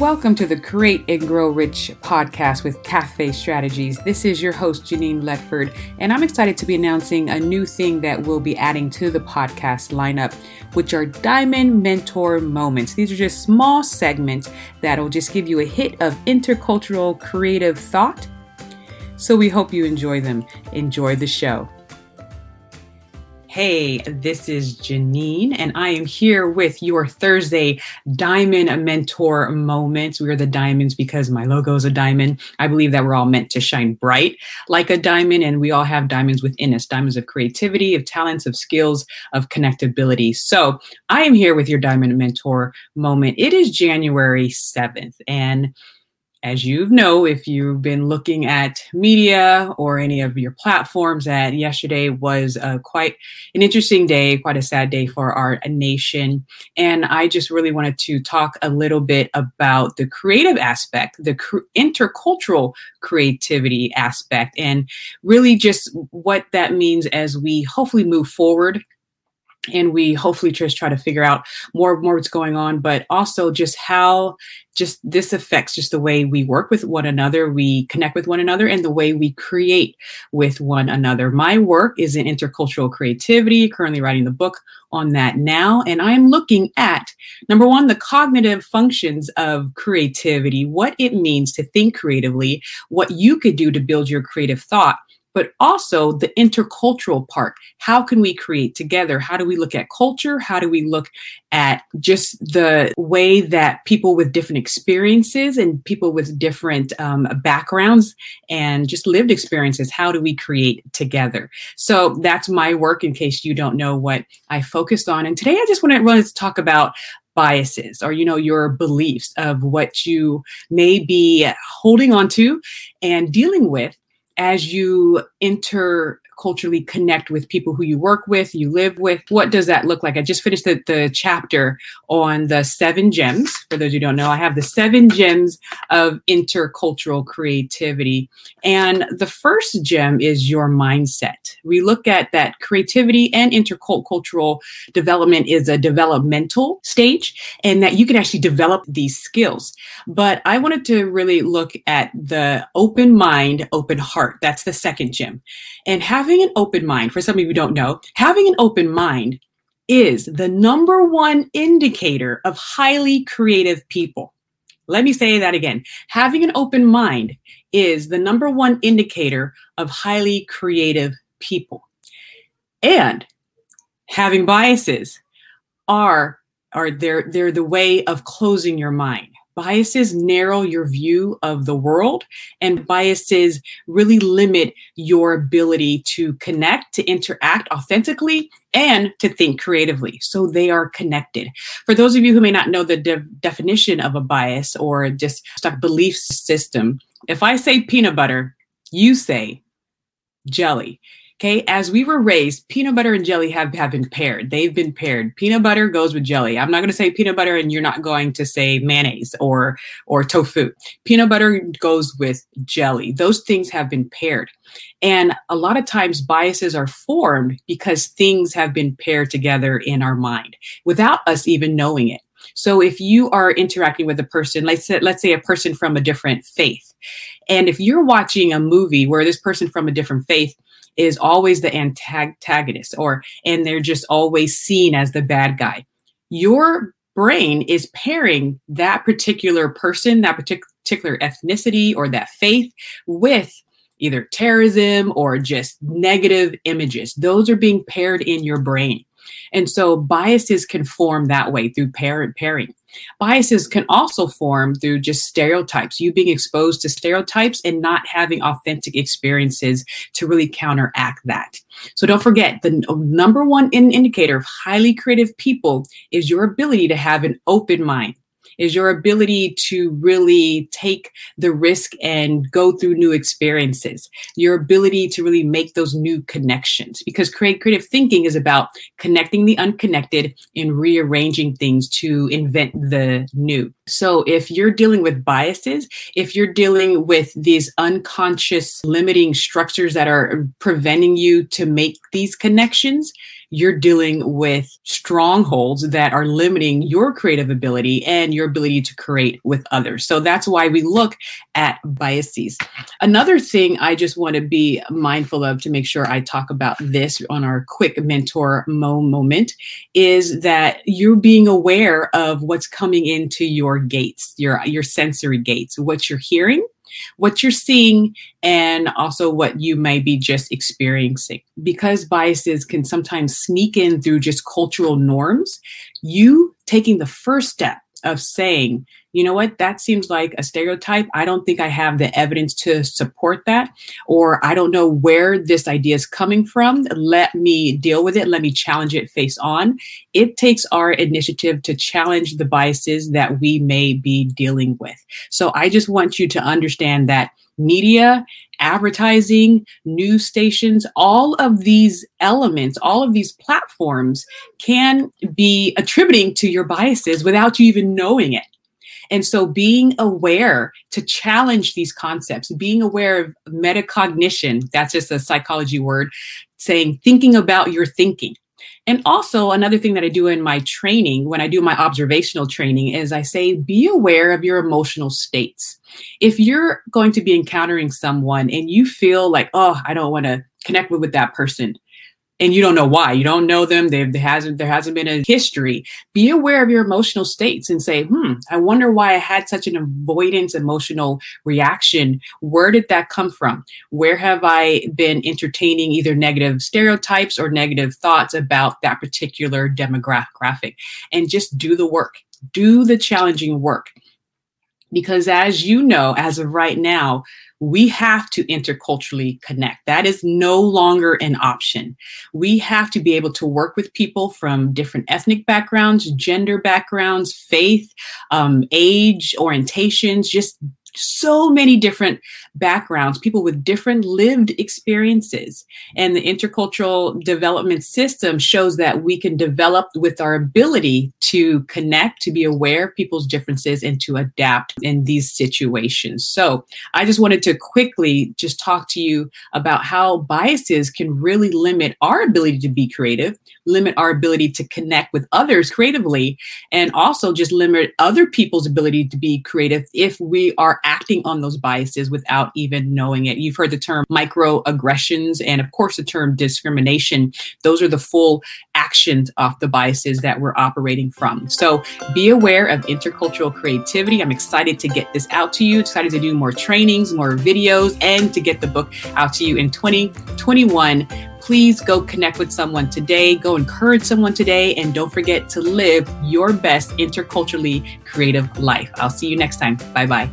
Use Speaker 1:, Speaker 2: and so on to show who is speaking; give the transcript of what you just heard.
Speaker 1: Welcome to the Create and Grow Rich podcast with CAFFE Strategies. This is your host, Genein Letford, and I'm excited to be announcing a new thing that we'll be adding to the podcast lineup, which are Diamond Mentor Moments. These are just small segments that'll just give you a hit of intercultural creative thought. So we hope you enjoy them. Enjoy the show. Hey, this is Genein, and I am here with your Thursday Diamond Mentor Moments. We are the diamonds because my logo is a diamond. I believe that we're all meant to shine bright like a diamond, and we all have diamonds within us diamonds of creativity, of talents, of skills, of connectability. So I am here with your Diamond Mentor Moment. It is January 7th, and as you know, if you've been looking at media or any of your platforms, that yesterday was uh, quite an interesting day, quite a sad day for our nation. And I just really wanted to talk a little bit about the creative aspect, the cr- intercultural creativity aspect, and really just what that means as we hopefully move forward and we hopefully just try to figure out more more what's going on but also just how just this affects just the way we work with one another we connect with one another and the way we create with one another. My work is in intercultural creativity currently writing the book on that now and i am looking at number one the cognitive functions of creativity what it means to think creatively what you could do to build your creative thought but also the intercultural part. How can we create together? How do we look at culture? How do we look at just the way that people with different experiences and people with different um, backgrounds and just lived experiences, how do we create together? So that's my work in case you don't know what I focused on. And today I just wanted to talk about biases or you know your beliefs of what you may be holding on to and dealing with as you enter culturally connect with people who you work with, you live with. What does that look like? I just finished the, the chapter on the seven gems. For those who don't know, I have the seven gems of intercultural creativity. And the first gem is your mindset. We look at that creativity and intercultural development is a developmental stage and that you can actually develop these skills. But I wanted to really look at the open mind, open heart. That's the second gem. And having an open mind, for some of you don't know, having an open mind is the number one indicator of highly creative people. Let me say that again. Having an open mind is the number one indicator of highly creative people. And having biases are are they're they're the way of closing your mind biases narrow your view of the world and biases really limit your ability to connect to interact authentically and to think creatively. So they are connected. For those of you who may not know the de- definition of a bias or just a belief system if i say peanut butter you say jelly Okay, as we were raised, peanut butter and jelly have, have been paired. They've been paired. Peanut butter goes with jelly. I'm not going to say peanut butter and you're not going to say mayonnaise or or tofu. Peanut butter goes with jelly. Those things have been paired. And a lot of times biases are formed because things have been paired together in our mind without us even knowing it. So if you are interacting with a person, let's say, let's say a person from a different faith, and if you're watching a movie where this person from a different faith is always the antagonist or and they're just always seen as the bad guy. Your brain is pairing that particular person that particular ethnicity or that faith with either terrorism or just negative images. Those are being paired in your brain. And so biases can form that way through parent pairing. Biases can also form through just stereotypes, you being exposed to stereotypes and not having authentic experiences to really counteract that. So don't forget the number one indicator of highly creative people is your ability to have an open mind is your ability to really take the risk and go through new experiences, your ability to really make those new connections. Because creative thinking is about connecting the unconnected and rearranging things to invent the new. So, if you're dealing with biases, if you're dealing with these unconscious limiting structures that are preventing you to make these connections, you're dealing with strongholds that are limiting your creative ability and your ability to create with others. So that's why we look at biases. Another thing I just want to be mindful of to make sure I talk about this on our quick mentor mo moment is that you're being aware of what's coming into your gates, your your sensory gates, what you're hearing what you're seeing and also what you may be just experiencing. Because biases can sometimes sneak in through just cultural norms, you taking the first step of saying, you know what, that seems like a stereotype. I don't think I have the evidence to support that, or I don't know where this idea is coming from. Let me deal with it. Let me challenge it face on. It takes our initiative to challenge the biases that we may be dealing with. So I just want you to understand that media, advertising, news stations, all of these elements, all of these platforms can be attributing to your biases without you even knowing it. And so being aware to challenge these concepts, being aware of metacognition, that's just a psychology word, saying thinking about your thinking. And also, another thing that I do in my training, when I do my observational training, is I say, be aware of your emotional states. If you're going to be encountering someone and you feel like, oh, I don't want to connect with, with that person, and you don't know why. You don't know them. There hasn't there hasn't been a history. Be aware of your emotional states and say hmm i wonder why i had such an avoidance emotional reaction. Where did that come from? Where have i been entertaining either negative stereotypes or negative thoughts about that particular demographic? And just do the work. Do the challenging work because as you know as of right now we have to interculturally connect. That is no longer an option. We have to be able to work with people from different ethnic backgrounds, gender backgrounds, faith, um, age, orientations, just so many different backgrounds, people with different lived experiences. And the intercultural development system shows that we can develop with our ability to connect, to be aware of people's differences, and to adapt in these situations. So I just wanted to quickly just talk to you about how biases can really limit our ability to be creative, limit our ability to connect with others creatively, and also just limit other people's ability to be creative if we acting on those biases without even knowing it. You've heard the term microaggressions and, of course, the term discrimination. Those are the full actions of the biases that we're operating from. So be aware of intercultural creativity. I'm excited to get this out to you, excited to do more trainings, more videos, and to get the book out to you in 2021 please go connect with someone today, go encourage someone today, and don't forget to live your best interculturally creative life. I'll see you next time. Bye bye.